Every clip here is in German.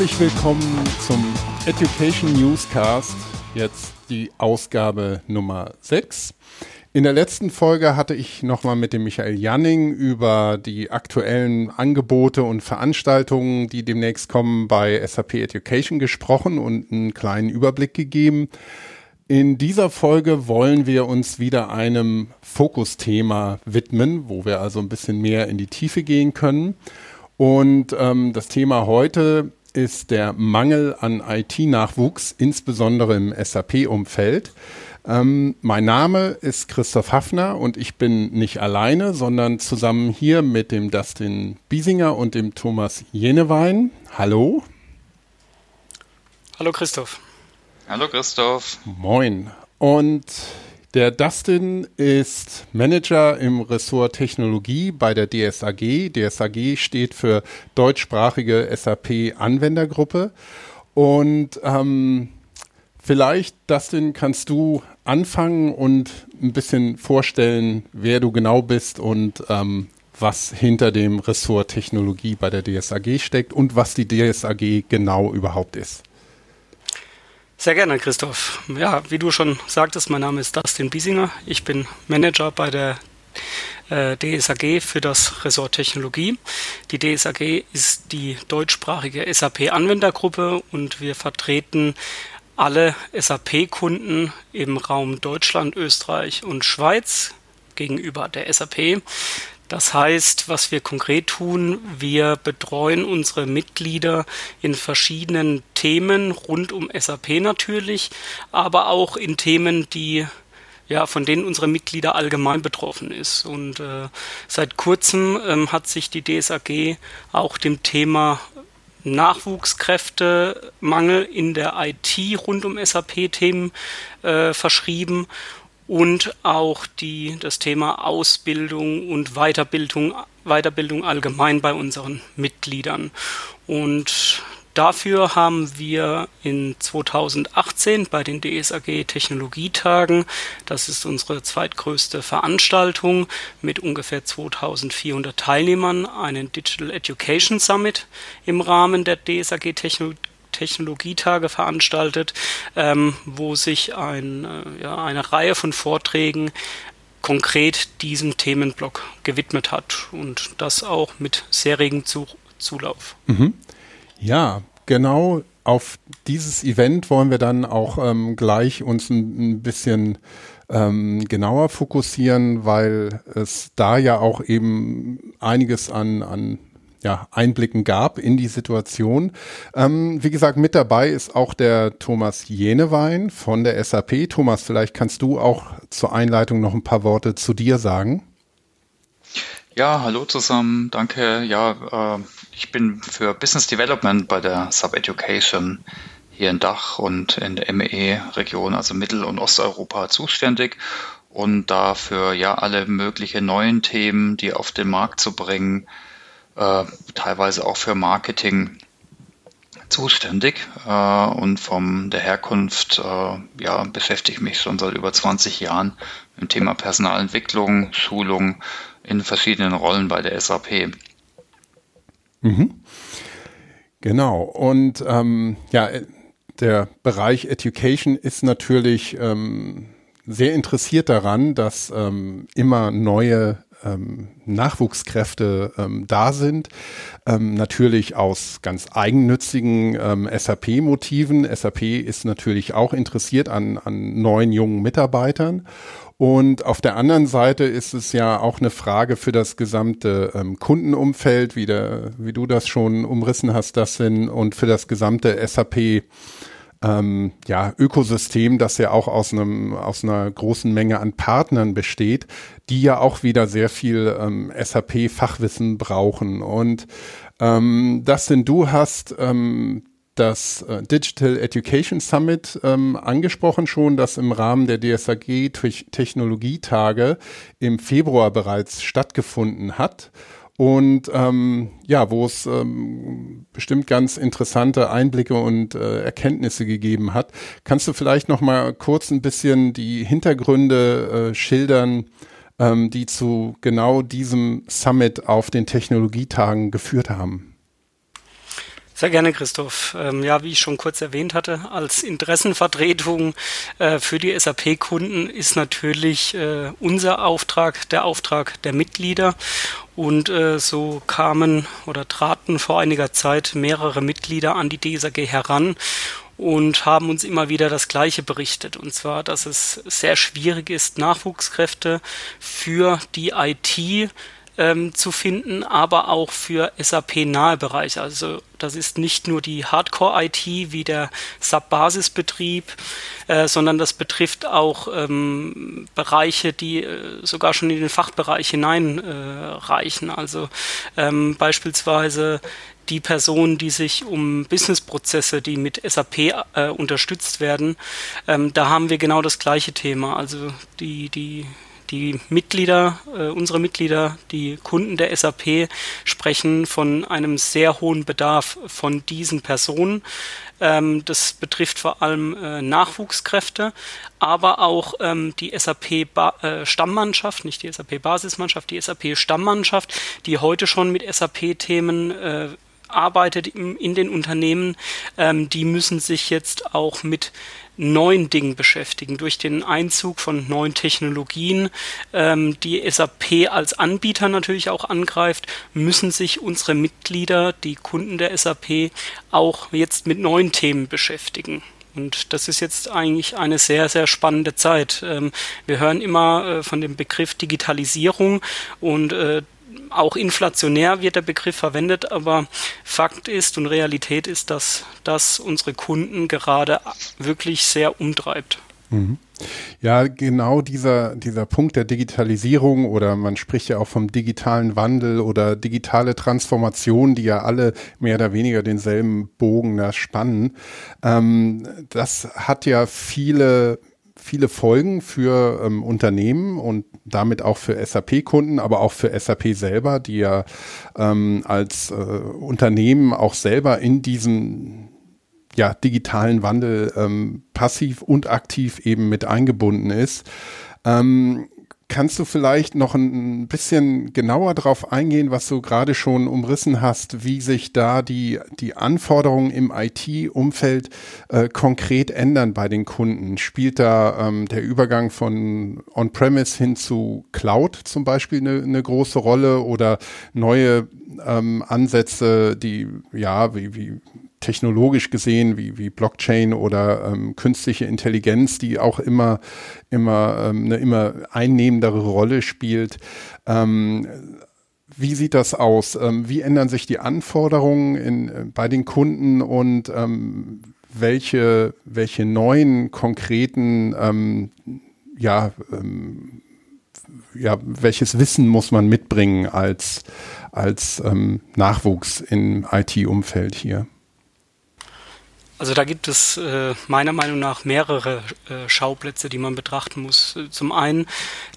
Herzlich willkommen zum Education Newscast, jetzt die Ausgabe Nummer 6. In der letzten Folge hatte ich nochmal mit dem Michael Janning über die aktuellen Angebote und Veranstaltungen, die demnächst kommen, bei SAP Education gesprochen und einen kleinen Überblick gegeben. In dieser Folge wollen wir uns wieder einem Fokusthema widmen, wo wir also ein bisschen mehr in die Tiefe gehen können. Und ähm, das Thema heute ist der Mangel an IT-Nachwuchs, insbesondere im SAP-Umfeld. Ähm, mein Name ist Christoph Hafner und ich bin nicht alleine, sondern zusammen hier mit dem Dustin Biesinger und dem Thomas Jenewein. Hallo. Hallo Christoph. Hallo Christoph. Moin. Und der Dustin ist Manager im Ressort Technologie bei der DSAG. DSAG steht für deutschsprachige SAP Anwendergruppe. Und ähm, Vielleicht, Dustin, kannst du anfangen und ein bisschen vorstellen, wer du genau bist und ähm, was hinter dem Ressort Technologie bei der DSAG steckt und was die DSAG genau überhaupt ist. Sehr gerne, Christoph. Ja, wie du schon sagtest, mein Name ist Dustin Biesinger. Ich bin Manager bei der äh, DSAG für das Ressort Technologie. Die DSAG ist die deutschsprachige SAP-Anwendergruppe und wir vertreten alle SAP-Kunden im Raum Deutschland, Österreich und Schweiz gegenüber der SAP. Das heißt, was wir konkret tun, wir betreuen unsere Mitglieder in verschiedenen Themen rund um SAP natürlich, aber auch in Themen, die ja, von denen unsere Mitglieder allgemein betroffen ist. Und äh, seit kurzem ähm, hat sich die DSAG auch dem Thema Nachwuchskräftemangel in der IT rund um SAP-Themen äh, verschrieben und auch die, das Thema Ausbildung und Weiterbildung, Weiterbildung allgemein bei unseren Mitgliedern. Und Dafür haben wir in 2018 bei den DSAG Technologietagen, das ist unsere zweitgrößte Veranstaltung mit ungefähr 2400 Teilnehmern, einen Digital Education Summit im Rahmen der DSAG Technologie Technologietage veranstaltet, ähm, wo sich ein, äh, ja, eine Reihe von Vorträgen konkret diesem Themenblock gewidmet hat und das auch mit sehr regem Zulauf. Mhm. Ja, genau auf dieses Event wollen wir dann auch ähm, gleich uns ein, ein bisschen ähm, genauer fokussieren, weil es da ja auch eben einiges an, an ja, Einblicken gab in die Situation. Ähm, wie gesagt, mit dabei ist auch der Thomas Jenewein von der SAP. Thomas, vielleicht kannst du auch zur Einleitung noch ein paar Worte zu dir sagen. Ja, hallo zusammen, danke. Ja, äh, ich bin für Business Development bei der Sub Education hier in Dach und in der MEE-Region, also Mittel- und Osteuropa, zuständig und dafür ja alle möglichen neuen Themen, die auf den Markt zu bringen, äh, teilweise auch für Marketing zuständig äh, und von der Herkunft äh, ja, beschäftige ich mich schon seit über 20 Jahren mit dem Thema Personalentwicklung, Schulung in verschiedenen Rollen bei der SAP. Mhm. Genau. Und ähm, ja, der Bereich Education ist natürlich ähm, sehr interessiert daran, dass ähm, immer neue ähm, Nachwuchskräfte ähm, da sind. Ähm, natürlich aus ganz eigennützigen ähm, SAP-Motiven. SAP ist natürlich auch interessiert an, an neuen jungen Mitarbeitern. Und auf der anderen Seite ist es ja auch eine Frage für das gesamte ähm, Kundenumfeld, wie, der, wie du das schon umrissen hast, das sind, und für das gesamte SAP ähm, ja, Ökosystem, das ja auch aus einem aus einer großen Menge an Partnern besteht, die ja auch wieder sehr viel ähm, SAP-Fachwissen brauchen. Und ähm, denn du hast ähm, das äh, Digital Education Summit ähm, angesprochen schon, das im Rahmen der DSAG Technologietage im Februar bereits stattgefunden hat. Und ähm, ja, wo es ähm, bestimmt ganz interessante Einblicke und äh, Erkenntnisse gegeben hat. Kannst du vielleicht noch mal kurz ein bisschen die Hintergründe äh, schildern, ähm, die zu genau diesem Summit auf den Technologietagen geführt haben? Sehr gerne, Christoph. Ähm, ja, wie ich schon kurz erwähnt hatte, als Interessenvertretung äh, für die SAP-Kunden ist natürlich äh, unser Auftrag der Auftrag der Mitglieder. Und äh, so kamen oder traten vor einiger Zeit mehrere Mitglieder an die DSAG heran und haben uns immer wieder das Gleiche berichtet. Und zwar, dass es sehr schwierig ist, Nachwuchskräfte für die IT ähm, zu finden, aber auch für SAP-nahe Bereiche. Also das ist nicht nur die Hardcore-IT wie der SAP-Basisbetrieb, äh, sondern das betrifft auch ähm, Bereiche, die äh, sogar schon in den Fachbereich hineinreichen. Äh, also ähm, beispielsweise die Personen, die sich um Businessprozesse, die mit SAP äh, unterstützt werden, ähm, da haben wir genau das gleiche Thema. Also die, die die Mitglieder, äh, unsere Mitglieder, die Kunden der SAP sprechen von einem sehr hohen Bedarf von diesen Personen. Ähm, das betrifft vor allem äh, Nachwuchskräfte, aber auch ähm, die SAP-Stammmannschaft, äh, nicht die SAP-Basismannschaft, die SAP-Stammmannschaft, die heute schon mit SAP-Themen äh, arbeitet in, in den Unternehmen, ähm, die müssen sich jetzt auch mit neuen Dingen beschäftigen, durch den Einzug von neuen Technologien, ähm, die SAP als Anbieter natürlich auch angreift, müssen sich unsere Mitglieder, die Kunden der SAP, auch jetzt mit neuen Themen beschäftigen. Und das ist jetzt eigentlich eine sehr, sehr spannende Zeit. Ähm, wir hören immer äh, von dem Begriff Digitalisierung und äh, auch inflationär wird der Begriff verwendet, aber Fakt ist und Realität ist, dass das unsere Kunden gerade wirklich sehr umtreibt. Mhm. Ja, genau dieser, dieser Punkt der Digitalisierung oder man spricht ja auch vom digitalen Wandel oder digitale Transformation, die ja alle mehr oder weniger denselben Bogen da spannen. Ähm, das hat ja viele viele Folgen für ähm, Unternehmen und damit auch für SAP-Kunden, aber auch für SAP selber, die ja ähm, als äh, Unternehmen auch selber in diesen ja, digitalen Wandel ähm, passiv und aktiv eben mit eingebunden ist. Ähm, Kannst du vielleicht noch ein bisschen genauer darauf eingehen, was du gerade schon umrissen hast, wie sich da die, die Anforderungen im IT-Umfeld äh, konkret ändern bei den Kunden? Spielt da ähm, der Übergang von On-Premise hin zu Cloud zum Beispiel eine, eine große Rolle oder neue ähm, Ansätze, die ja, wie, wie technologisch gesehen wie, wie Blockchain oder ähm, künstliche Intelligenz, die auch immer, immer ähm, eine immer einnehmendere Rolle spielt. Ähm, wie sieht das aus? Ähm, wie ändern sich die Anforderungen in, äh, bei den Kunden und ähm, welche, welche neuen konkreten ähm, ja, ja, welches Wissen muss man mitbringen als, als Nachwuchs im IT-Umfeld hier? Also da gibt es äh, meiner Meinung nach mehrere äh, Schauplätze, die man betrachten muss. Zum einen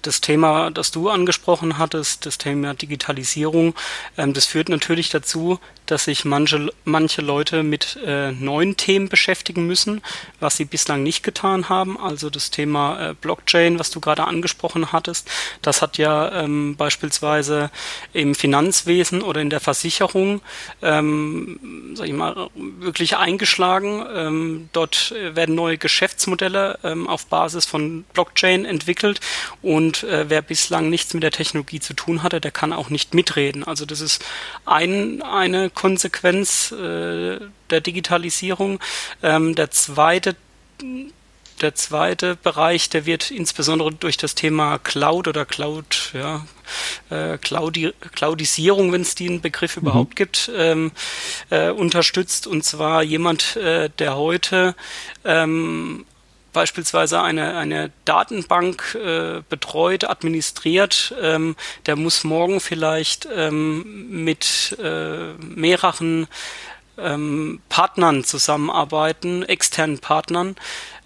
das Thema, das du angesprochen hattest, das Thema Digitalisierung. Ähm, das führt natürlich dazu, dass sich manche, manche Leute mit äh, neuen Themen beschäftigen müssen, was sie bislang nicht getan haben. Also das Thema äh, Blockchain, was du gerade angesprochen hattest, das hat ja ähm, beispielsweise im Finanzwesen oder in der Versicherung, ähm, sag ich mal, wirklich eingeschlagen. Ähm, dort werden neue Geschäftsmodelle ähm, auf Basis von Blockchain entwickelt und äh, wer bislang nichts mit der Technologie zu tun hatte, der kann auch nicht mitreden. Also das ist ein, eine Konsequenz äh, der Digitalisierung. Ähm, der zweite der zweite Bereich, der wird insbesondere durch das Thema Cloud oder Cloud, ja, äh, Cloudi Cloudisierung, wenn es den Begriff mhm. überhaupt gibt, ähm, äh, unterstützt. Und zwar jemand, äh, der heute ähm, beispielsweise eine, eine Datenbank äh, betreut, administriert, ähm, der muss morgen vielleicht ähm, mit äh, mehreren ähm, Partnern zusammenarbeiten, externen Partnern,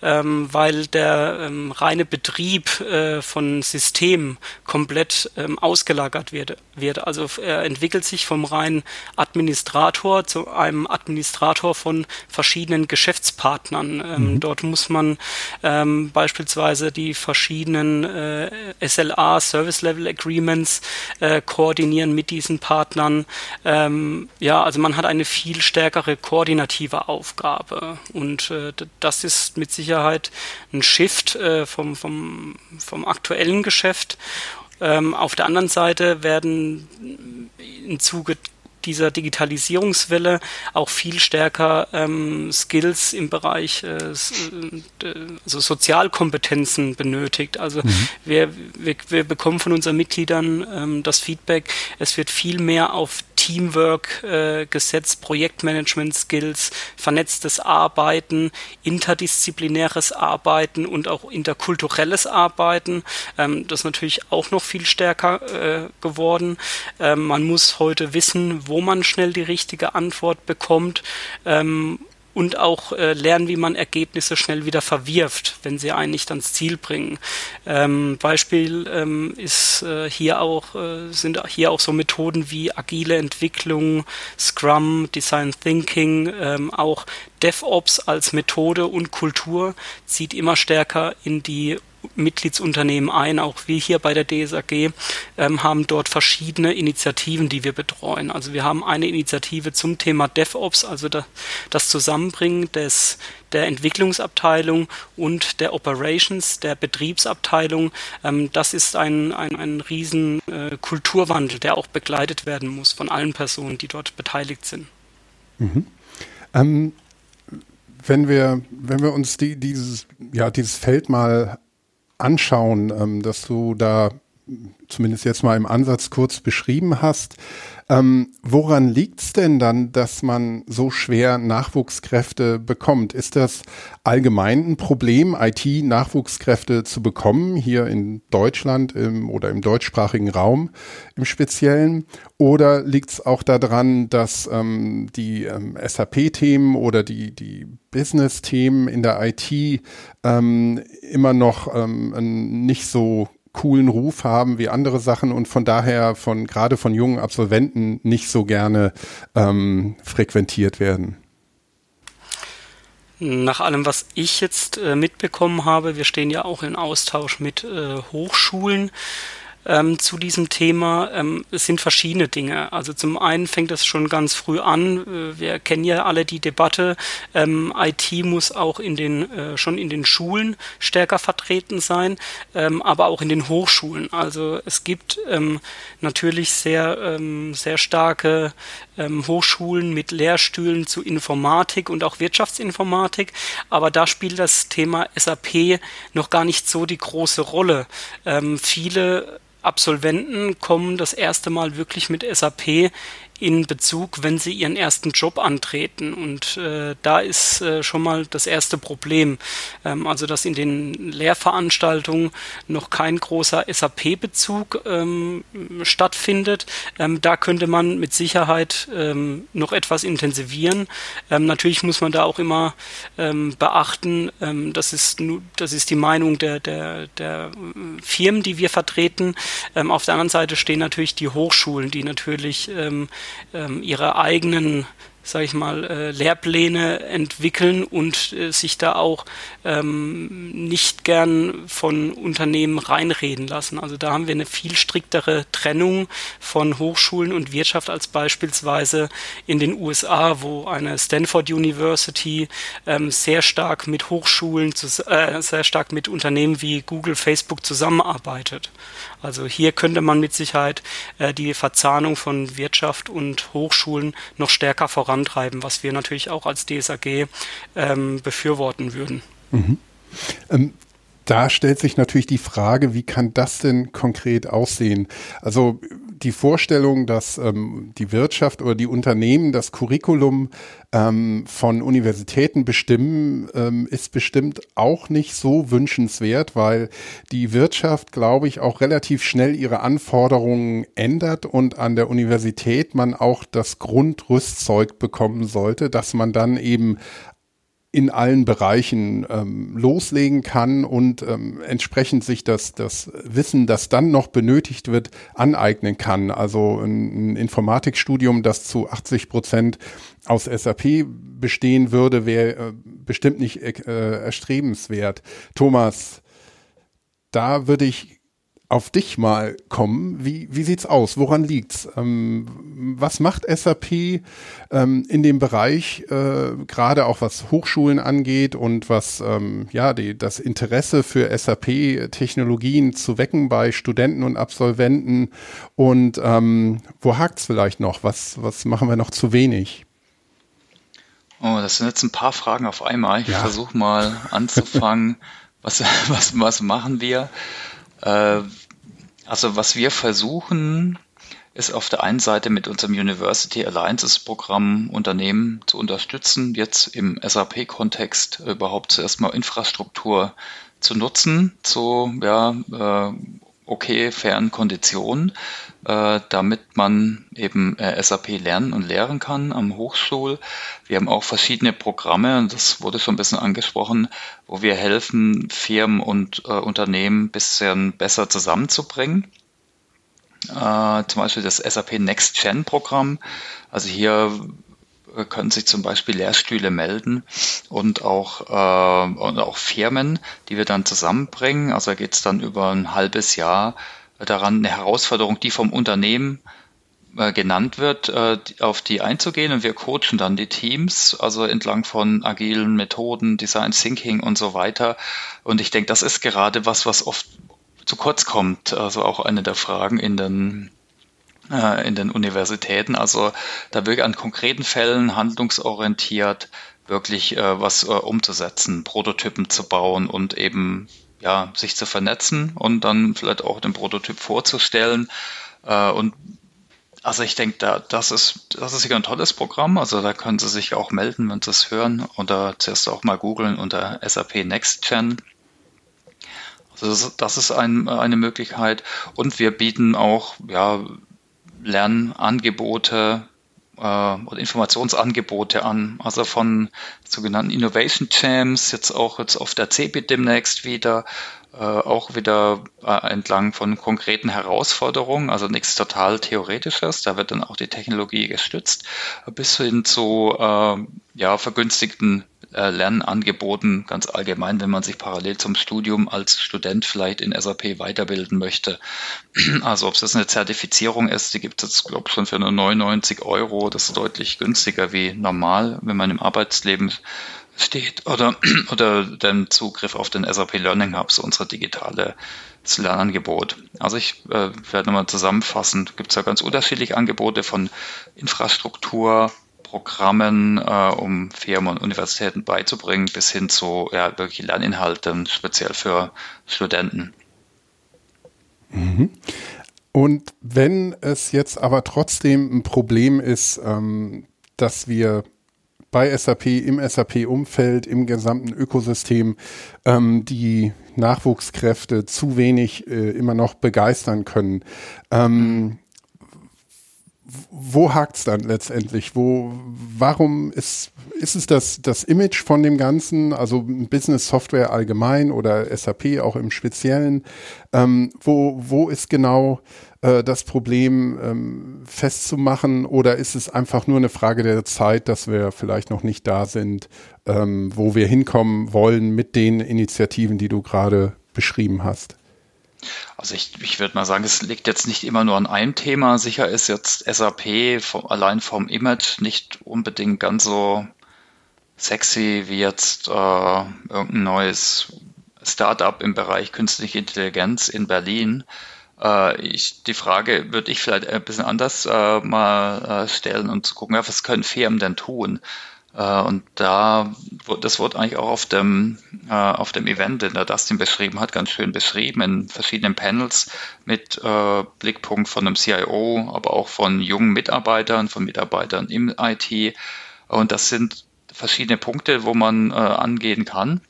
ähm, weil der ähm, reine Betrieb äh, von Systemen komplett ähm, ausgelagert wird, wird. Also er entwickelt sich vom reinen Administrator zu einem Administrator von verschiedenen Geschäftspartnern. Ähm, mhm. Dort muss man ähm, beispielsweise die verschiedenen äh, SLA, Service Level Agreements, äh, koordinieren mit diesen Partnern. Ähm, ja, also man hat eine viel stärkere koordinative Aufgabe und äh, das ist mit Sicherheit ein Shift äh, vom, vom, vom aktuellen Geschäft. Ähm, auf der anderen Seite werden im Zuge dieser Digitalisierungswelle auch viel stärker ähm, Skills im Bereich äh, äh also Sozialkompetenzen benötigt. Also mhm. wir, wir, wir bekommen von unseren Mitgliedern ähm, das Feedback, es wird viel mehr auf Teamwork äh, gesetzt, Projektmanagement-Skills, vernetztes Arbeiten, interdisziplinäres Arbeiten und auch interkulturelles Arbeiten. Ähm, das ist natürlich auch noch viel stärker äh, geworden. Ähm, man muss heute wissen, wo man schnell die richtige Antwort bekommt. Ähm, und auch äh, lernen, wie man Ergebnisse schnell wieder verwirft, wenn sie einen nicht ans Ziel bringen. Ähm, Beispiel ähm, ist äh, hier auch äh, sind hier auch so Methoden wie agile Entwicklung, Scrum, Design Thinking, ähm, auch DevOps als Methode und Kultur zieht immer stärker in die Mitgliedsunternehmen ein. Auch wir hier bei der DSAG ähm, haben dort verschiedene Initiativen, die wir betreuen. Also wir haben eine Initiative zum Thema DevOps, also da, das Zusammenbringen des, der Entwicklungsabteilung und der Operations, der Betriebsabteilung. Ähm, das ist ein, ein, ein riesen äh, Kulturwandel, der auch begleitet werden muss von allen Personen, die dort beteiligt sind. Mhm. Ähm, wenn wir, wenn wir uns die, dieses, ja, dieses Feld mal anschauen, ähm, dass du da zumindest jetzt mal im Ansatz kurz beschrieben hast. Ähm, woran liegt's denn dann, dass man so schwer Nachwuchskräfte bekommt? Ist das allgemein ein Problem, IT-Nachwuchskräfte zu bekommen, hier in Deutschland im, oder im deutschsprachigen Raum im Speziellen? Oder liegt's auch daran, dass ähm, die ähm, SAP-Themen oder die, die Business-Themen in der IT ähm, immer noch ähm, nicht so coolen Ruf haben wie andere Sachen und von daher von gerade von jungen Absolventen nicht so gerne ähm, frequentiert werden. Nach allem, was ich jetzt äh, mitbekommen habe, wir stehen ja auch in Austausch mit äh, Hochschulen, ähm, zu diesem Thema. Ähm, es sind verschiedene Dinge. Also zum einen fängt es schon ganz früh an. Äh, wir kennen ja alle die Debatte. Ähm, IT muss auch in den äh, schon in den Schulen stärker vertreten sein, ähm, aber auch in den Hochschulen. Also es gibt ähm, natürlich sehr ähm, sehr starke Hochschulen mit Lehrstühlen zu Informatik und auch Wirtschaftsinformatik, aber da spielt das Thema SAP noch gar nicht so die große Rolle. viele Absolventen kommen das erste Mal wirklich mit SAP in Bezug, wenn sie ihren ersten Job antreten. Und äh, da ist äh, schon mal das erste Problem. Ähm, also, dass in den Lehrveranstaltungen noch kein großer SAP-Bezug ähm, stattfindet. Ähm, da könnte man mit Sicherheit ähm, noch etwas intensivieren. Ähm, natürlich muss man da auch immer ähm, beachten, das, ist das ist die Meinung der, der, der Firmen, die wir vertreten. auf der anderen Seite stehen natürlich die Hochschulen, die natürlich ähm, ihre eigenen sage ich mal, äh, Lehrpläne entwickeln und äh, sich da auch ähm, nicht gern von Unternehmen reinreden lassen. Also da haben wir eine viel striktere Trennung von Hochschulen und Wirtschaft als beispielsweise in den USA, wo eine Stanford University ähm, sehr stark mit Hochschulen, äh, sehr stark mit Unternehmen wie Google, Facebook zusammenarbeitet. Also hier könnte man mit Sicherheit äh, die Verzahnung von Wirtschaft und Hochschulen noch stärker vorantreiben, was wir natürlich auch als DSAG ähm, befürworten würden. Mhm. Ähm, da stellt sich natürlich die Frage, wie kann das denn konkret aussehen? Also die Vorstellung, dass ähm, die Wirtschaft oder die Unternehmen das Curriculum ähm, von Universitäten bestimmen, ähm, ist bestimmt auch nicht so wünschenswert, weil die Wirtschaft, glaube ich, auch relativ schnell ihre Anforderungen ändert und an der Universität man auch das Grundrüstzeug bekommen sollte, dass man dann eben in allen Bereichen ähm, loslegen kann und ähm, entsprechend sich das, das Wissen, das dann noch benötigt wird, aneignen kann. Also ein, ein Informatikstudium, das zu 80 Prozent aus SAP bestehen würde, wäre äh, bestimmt nicht äh, erstrebenswert. Thomas, da würde ich auf dich mal kommen. Wie, wie sieht's aus? Woran liegt's? Ähm, was macht SAP ähm, in dem Bereich, äh, gerade auch was Hochschulen angeht und was ähm, ja die, das Interesse für SAP-Technologien zu wecken bei Studenten und Absolventen? Und ähm, wo hakt's vielleicht noch? Was, was machen wir noch zu wenig? Oh, das sind jetzt ein paar Fragen auf einmal. Ich ja. versuche mal anzufangen. was, was, was machen wir? Äh, also was wir versuchen, ist auf der einen Seite mit unserem University Alliances Programm Unternehmen zu unterstützen, jetzt im SAP-Kontext überhaupt zuerst mal Infrastruktur zu nutzen, zu ja, äh, okay, fairen Konditionen, äh, damit man eben äh, SAP lernen und lehren kann am Hochschul. Wir haben auch verschiedene Programme, das wurde schon ein bisschen angesprochen, wo wir helfen, Firmen und äh, Unternehmen ein bisschen besser zusammenzubringen. Äh, zum Beispiel das SAP Next Gen Programm. Also hier können sich zum Beispiel Lehrstühle melden und auch, äh, und auch Firmen, die wir dann zusammenbringen. Also geht es dann über ein halbes Jahr daran, eine Herausforderung, die vom Unternehmen äh, genannt wird, äh, auf die einzugehen und wir coachen dann die Teams, also entlang von agilen Methoden, Design Thinking und so weiter. Und ich denke, das ist gerade was, was oft zu kurz kommt. Also auch eine der Fragen in den äh, in den Universitäten. Also da wirklich an konkreten Fällen handlungsorientiert wirklich äh, was äh, umzusetzen, Prototypen zu bauen und eben ja sich zu vernetzen und dann vielleicht auch den Prototyp vorzustellen. Äh, und also ich denke, da, das ist das ist sicher ein tolles Programm. Also da können Sie sich auch melden, wenn Sie es hören oder zuerst auch mal googeln unter SAP Next Gen. Also das, ist ein, eine Möglichkeit. Und wir bieten auch ja, Lernangebote äh, oder Informationsangebote an, also von sogenannten Innovation Jams, jetzt auch jetzt auf der CeBIT demnächst wieder, äh, auch wieder äh, entlang von konkreten Herausforderungen, also nichts total Theoretisches, da wird dann auch die Technologie gestützt, bis hin zu äh, ja, vergünstigten Lernangeboten ganz allgemein, wenn man sich parallel zum Studium als Student vielleicht in SAP weiterbilden möchte. Also ob es jetzt eine Zertifizierung ist, die gibt es jetzt, glaube ich, schon für nur 99 Euro. Das ist deutlich günstiger wie normal, wenn man im Arbeitsleben steht. Oder, oder den Zugriff auf den SAP Learning Hub, so unsere digitale Lernangebot. Also ich äh, werde nochmal zusammenfassen, gibt es ja ganz unterschiedliche Angebote von Infrastruktur, Programmen, äh, um Firmen und Universitäten beizubringen, bis hin zu ja, wirklich Lerninhalten, speziell für Studenten. Mhm. Und wenn es jetzt aber trotzdem ein Problem ist, ähm, dass wir bei SAP, im SAP-Umfeld, im gesamten Ökosystem ähm, die Nachwuchskräfte zu wenig äh, immer noch begeistern können. Ähm, wo hakt's dann letztendlich? Wo, warum ist, ist es das, das Image von dem Ganzen, also Business Software allgemein oder SAP auch im Speziellen? Ähm, wo, wo ist genau äh, das Problem ähm, festzumachen oder ist es einfach nur eine Frage der Zeit, dass wir vielleicht noch nicht da sind, ähm, wo wir hinkommen wollen mit den Initiativen, die du gerade beschrieben hast? Also ich, ich würde mal sagen, es liegt jetzt nicht immer nur an einem Thema. Sicher ist jetzt SAP vom, allein vom Image nicht unbedingt ganz so sexy wie jetzt äh, irgendein neues Startup im Bereich künstliche Intelligenz in Berlin. Äh, ich, die Frage würde ich vielleicht ein bisschen anders äh, mal äh, stellen und zu gucken, ja, was können Firmen denn tun? Äh, und da, das wurde eigentlich auch auf dem, äh, auf dem Event, den der Dustin beschrieben hat, ganz schön beschrieben in verschiedenen Panels mit äh, Blickpunkt von einem CIO, aber auch von jungen Mitarbeitern, von Mitarbeitern im IT. Und das sind verschiedene Punkte, wo man angehen kann.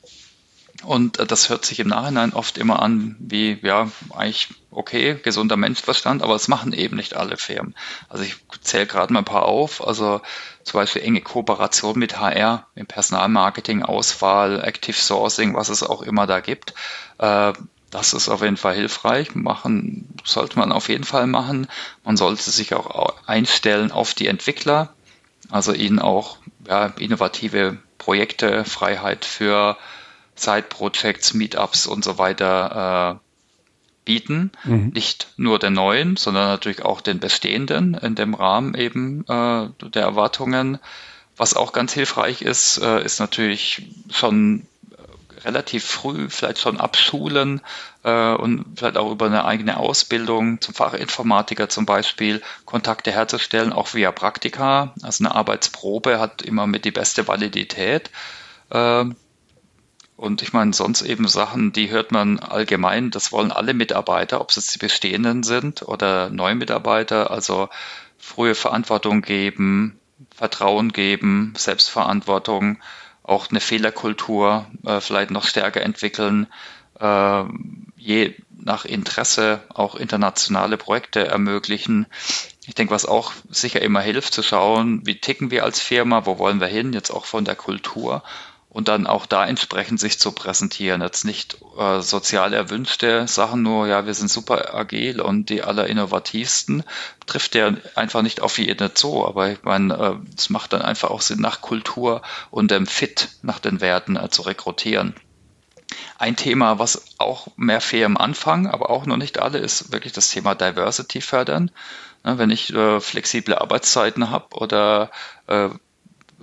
Und äh, das hört sich im Nachhinein oft immer an wie, ja, eigentlich okay, gesunder Menschenverstand, aber das machen eben nicht alle Firmen. Also ich zähle gerade mal ein paar auf. Also zum Beispiel enge Kooperation mit HR im Personalmarketing, Auswahl, Active Sourcing, was es auch immer da gibt. Äh, das ist auf jeden Fall hilfreich. Machen sollte man auf jeden Fall machen. Man sollte sich auch einstellen auf die Entwickler, also ihnen auch ja, innovative Projekte, Freiheit für Side-Projects, Meetups und so weiter äh, bieten. Mhm. Nicht nur den neuen, sondern natürlich auch den bestehenden in dem Rahmen eben äh, der Erwartungen. Was auch ganz hilfreich ist, äh, ist natürlich schon relativ früh, vielleicht schon abschulen äh, und vielleicht auch über eine eigene Ausbildung zum Fachinformatiker zum Beispiel Kontakte herzustellen, auch via Praktika. Also eine Arbeitsprobe hat immer mit die beste Validität. Äh, und ich meine, sonst eben Sachen, die hört man allgemein, das wollen alle Mitarbeiter, ob es jetzt die bestehenden sind oder neue Mitarbeiter, also frühe Verantwortung geben, Vertrauen geben, Selbstverantwortung, auch eine Fehlerkultur äh, vielleicht noch stärker entwickeln, äh, je nach Interesse auch internationale Projekte ermöglichen. Ich denke, was auch sicher immer hilft, zu schauen, wie ticken wir als Firma, wo wollen wir hin, jetzt auch von der Kultur und dann auch da entsprechend sich zu präsentieren. Jetzt nicht äh, sozial erwünschte Sachen nur, ja, wir sind super agil und die allerinnovativsten, trifft der einfach nicht auf jeden zu. Aber ich meine, äh, es macht dann einfach auch Sinn, nach Kultur und dem Fit, nach den Werten äh, zu rekrutieren. Ein Thema, was auch mehr Firmen anfangen, aber auch noch nicht alle, ist wirklich das Thema Diversity fördern. Ne, wenn ich äh, flexible Arbeitszeiten habe oder äh,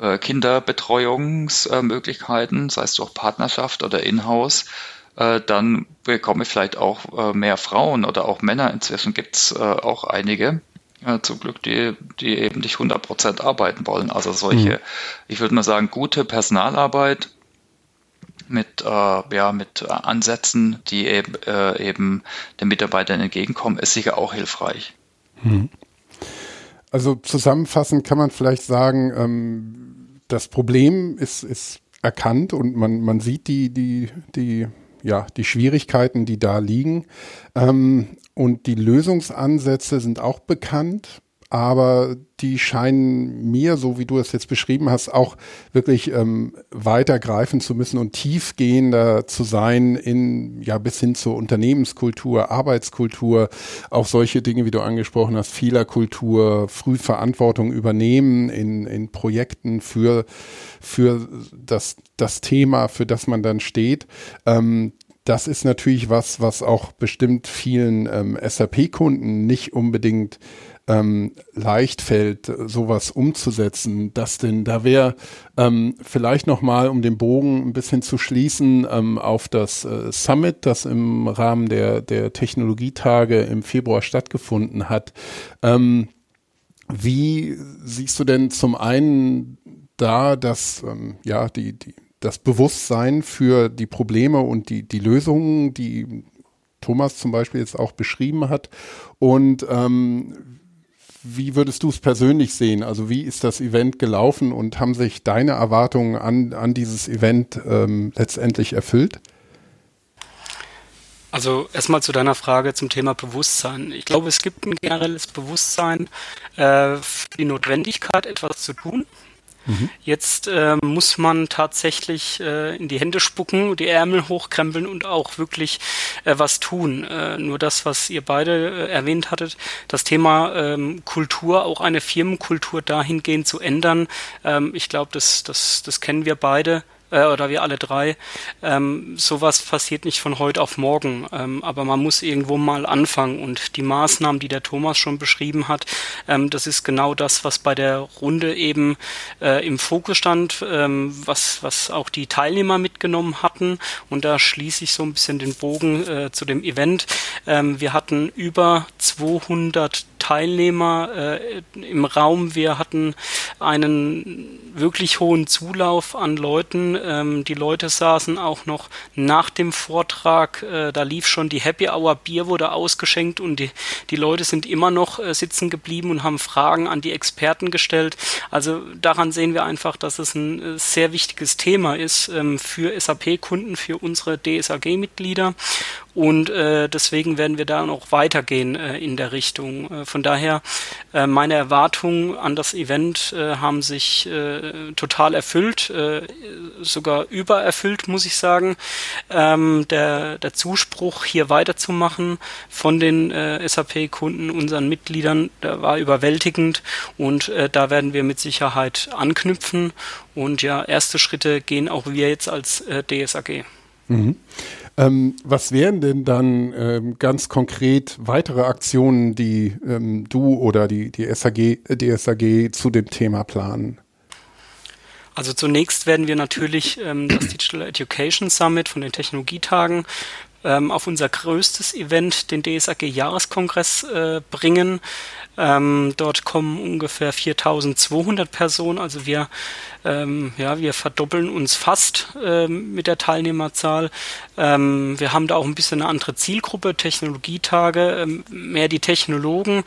äh, Kinderbetreuungsmöglichkeiten, sei es durch Partnerschaft oder Inhouse, äh, dann bekomme ich vielleicht auch äh, mehr Frauen oder auch Männer. Inzwischen gibt es auch einige, zum Glück, die, die eben nicht 100 Prozent arbeiten wollen. Also solche, mhm. ich würde mal sagen, gute Personalarbeit mit, äh, ja, mit Ansätzen, die eben, äh, eben den Mitarbeitern entgegenkommen, ist sicher auch hilfreich. Mhm. Also zusammenfassend kann man vielleicht sagen, ähm, das Problem ist, ist erkannt und man, man sieht die, die, die, ja, die Schwierigkeiten, die da liegen. Ähm, und die Lösungsansätze sind auch bekannt aber die scheinen mir, so wie du es jetzt beschrieben hast, auch wirklich ähm, weitergreifen zu müssen und tiefgehender zu sein in, ja, bis hin zur Unternehmenskultur, Arbeitskultur, auch solche Dinge, wie du angesprochen hast, Fehlerkultur, früh Verantwortung übernehmen in, in Projekten für, für das, das Thema, für das man dann steht. Ähm, das ist natürlich was, was auch bestimmt vielen ähm, SAP-Kunden nicht unbedingt ähm, leicht fällt, sowas umzusetzen. Das denn, da wäre ähm, vielleicht nochmal, um den Bogen ein bisschen zu schließen, ähm, auf das äh, Summit, das im Rahmen der, der Technologietage im Februar stattgefunden hat. Ähm, wie siehst du denn zum einen da, dass ähm, ja die, die das Bewusstsein für die Probleme und die, die Lösungen, die Thomas zum Beispiel jetzt auch beschrieben hat. Und ähm, wie würdest du es persönlich sehen? Also wie ist das Event gelaufen und haben sich deine Erwartungen an, an dieses Event ähm, letztendlich erfüllt? Also erstmal zu deiner Frage zum Thema Bewusstsein. Ich glaube, es gibt ein generelles Bewusstsein äh, für die Notwendigkeit, etwas zu tun. Jetzt äh, muss man tatsächlich äh, in die Hände spucken, die Ärmel hochkrempeln und auch wirklich äh, was tun. Äh, nur das, was ihr beide äh, erwähnt hattet, das Thema ähm, Kultur, auch eine Firmenkultur dahingehend zu ändern. Ähm, ich glaube, das, das, das kennen wir beide äh, oder wir alle drei. Ähm, sowas passiert nicht von heute auf morgen, ähm, aber man muss irgendwo mal anfangen und die Maßnahmen, die der Thomas schon beschrieben hat, ähm, das ist genau das, was bei der Runde eben äh, im Fokus stand, ähm, was, was auch die Teilnehmer mitgenommen hatten und da schließe ich so ein bisschen den Bogen äh, zu dem Event. Ähm, wir hatten über 200 Teilnehmer äh, im Raum. Wir hatten einen wirklich hohen Zulauf an Leuten. Ähm, die Leute saßen auch noch nach dem Vortrag, äh, da lief schon die Happy Hour, Bier wurde ausgeschenkt und die, die Leute sind immer noch äh, sitzen geblieben und haben Fragen an die Experten gestellt. Also daran sehen wir einfach, dass es ein äh, sehr wichtiges Thema ist ähm, für SAP-Kunden, für unsere DSAG-Mitglieder und äh, deswegen werden wir da noch weitergehen äh, in der Richtung. Äh, von daher, äh, meine Erwartungen an das Event äh, haben sich äh, total erfüllt, äh, sogar übererfüllt, muss ich sagen. Ähm, der, der Zuspruch, hier weiterzumachen von den äh, SAP-Kunden, unseren Mitgliedern, der war überwältigend und äh, da werden wir mit Sicherheit anknüpfen. Und ja, erste Schritte gehen auch wir jetzt als äh, DSAG. Mhm. Ähm, was wären denn dann ähm, ganz konkret weitere Aktionen, die ähm, du oder die, die SAG, DSAG zu dem Thema planen? Also zunächst werden wir natürlich ähm, das Digital Education Summit von den Technologietagen ähm, auf unser größtes Event, den DSAG Jahreskongress, äh, bringen. Ähm, dort kommen ungefähr 4200 Personen, also wir, ähm, ja, wir verdoppeln uns fast ähm, mit der Teilnehmerzahl. Ähm, wir haben da auch ein bisschen eine andere Zielgruppe, Technologietage, ähm, mehr die Technologen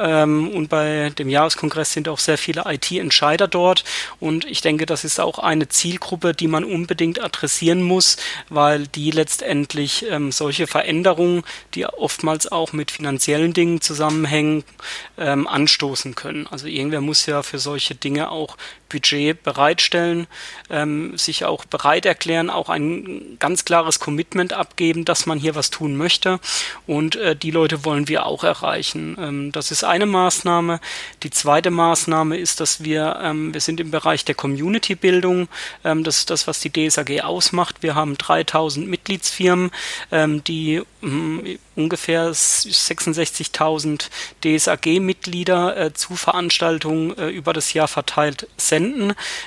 ähm, und bei dem Jahreskongress sind auch sehr viele IT-Entscheider dort und ich denke, das ist auch eine Zielgruppe, die man unbedingt adressieren muss, weil die letztendlich solche Veränderungen, die oftmals auch mit finanziellen Dingen zusammenhängen, ähm, anstoßen können. Also irgendwer muss ja für solche Dinge auch Budget bereitstellen, ähm, sich auch bereit erklären, auch ein ganz klares Commitment abgeben, dass man hier was tun möchte. Und äh, die Leute wollen wir auch erreichen. Ähm, das ist eine Maßnahme. Die zweite Maßnahme ist, dass wir, ähm, wir sind im Bereich der Community-Bildung. Ähm, das ist das, was die DSAG ausmacht. Wir haben 3000 Mitgliedsfirmen, ähm, die hm, ungefähr 66.000 DSAG-Mitglieder äh, zu Veranstaltungen äh, über das Jahr verteilt senden.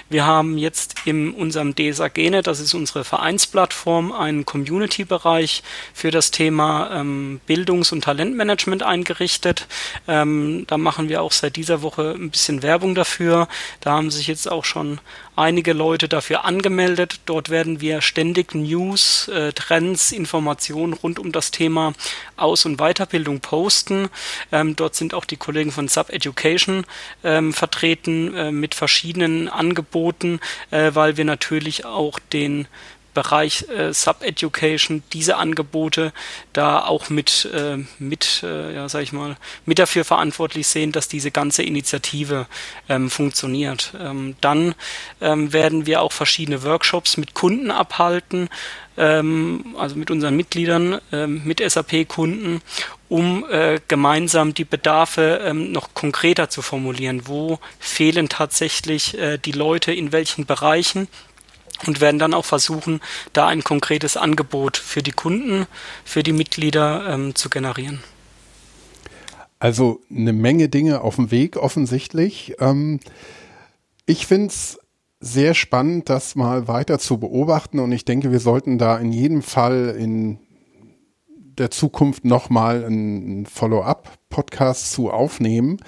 Wir haben jetzt in unserem DSAG-Net, das ist unsere Vereinsplattform, einen Community-Bereich für das Thema ähm, Bildungs- und Talentmanagement eingerichtet. Ähm, da machen wir auch seit dieser Woche ein bisschen Werbung dafür. Da haben sich jetzt auch schon einige Leute dafür angemeldet. Dort werden wir ständig News, äh, Trends, Informationen rund um das Thema Aus- und Weiterbildung posten. Ähm, dort sind auch die Kollegen von Sub Education ähm, vertreten äh, mit verschiedenen Angeboten, äh, weil wir natürlich auch den Bereich äh, Sub-Education diese Angebote da auch mit, äh, mit äh, ja, sag ich mal, mit dafür verantwortlich sehen, dass diese ganze Initiative ähm, funktioniert. Ähm, dann ähm, werden wir auch verschiedene Workshops mit Kunden abhalten, ähm, also mit unseren Mitgliedern, ähm, mit SAP-Kunden, um äh, gemeinsam die Bedarfe ähm, noch konkreter zu formulieren. Wo fehlen tatsächlich äh, die Leute in welchen Bereichen? Und werden dann auch versuchen, da ein konkretes Angebot für die Kunden, für die Mitglieder ähm, zu generieren. Also eine Menge Dinge auf dem Weg offensichtlich. Ähm, ich finde es sehr spannend, das mal weiter zu beobachten und ich denke, wir sollten da in jedem Fall in der Zukunft nochmal einen Follow-up-Podcast zu aufnehmen,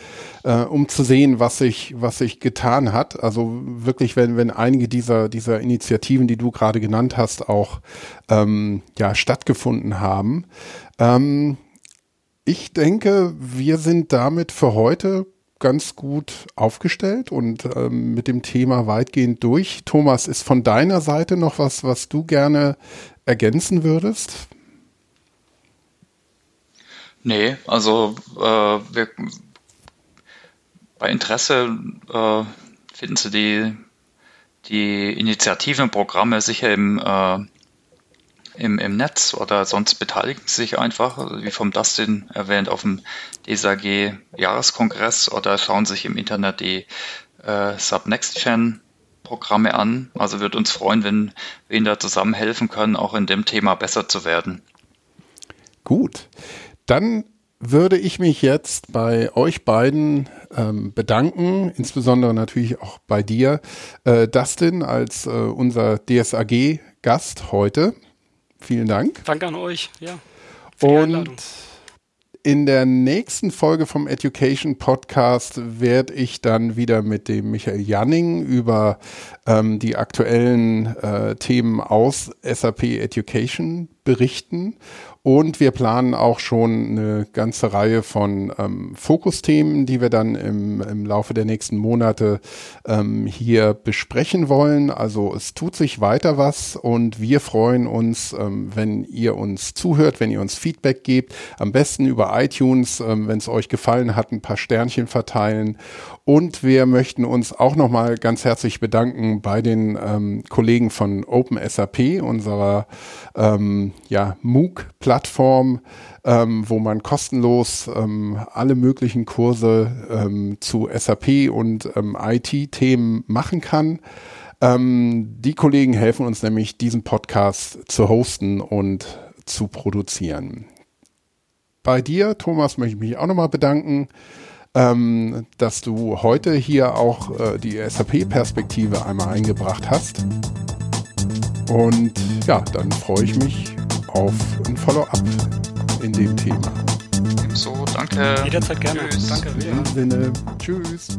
äh, um zu sehen, was sich, was sich getan hat. Also wirklich, wenn, wenn einige dieser, dieser Initiativen, die du gerade genannt hast, auch ähm, ja, stattgefunden haben. Ähm, ich denke, wir sind damit für heute ganz gut aufgestellt und ähm, mit dem Thema weitgehend durch. Thomas, ist von deiner Seite noch was, was du gerne ergänzen würdest? Nee, also äh, wir, bei Interesse äh, finden Sie die, die Initiativen Programme sicher im, äh, im, im Netz oder sonst beteiligen Sie sich einfach, wie vom Dustin erwähnt, auf dem DSAG Jahreskongress oder schauen sich im Internet die äh, Subnextgen Programme an. Also wird uns freuen, wenn wir Ihnen da zusammen helfen können, auch in dem Thema besser zu werden. Gut. Dann würde ich mich jetzt bei euch beiden ähm, bedanken, insbesondere natürlich auch bei dir, äh, Dustin, als äh, unser DSAG-Gast heute. Vielen Dank. Danke an euch, ja. Und in der nächsten Folge vom Education Podcast werde ich dann wieder mit dem Michael Janning über ähm, die aktuellen äh, Themen aus SAP Education berichten und wir planen auch schon eine ganze Reihe von ähm, Fokusthemen, die wir dann im, im Laufe der nächsten Monate ähm, hier besprechen wollen. Also es tut sich weiter was und wir freuen uns, ähm, wenn ihr uns zuhört, wenn ihr uns Feedback gebt. Am besten über iTunes, ähm, wenn es euch gefallen hat, ein paar Sternchen verteilen. Und wir möchten uns auch nochmal ganz herzlich bedanken bei den ähm, Kollegen von OpenSAP, unserer ähm, ja, MOOC-Plattform, ähm, wo man kostenlos ähm, alle möglichen Kurse ähm, zu SAP und ähm, IT-Themen machen kann. Die Kollegen helfen uns nämlich, diesen Podcast zu hosten und zu produzieren. Bei dir, Thomas, möchte ich mich auch nochmal bedanken ähm, dass du heute hier auch äh, die SAP-Perspektive einmal eingebracht hast. Und ja, dann freue ich mich auf ein Follow-up in dem Thema. So, danke. Jederzeit gerne. Tschüss. Danke. In dem Sinne, tschüss.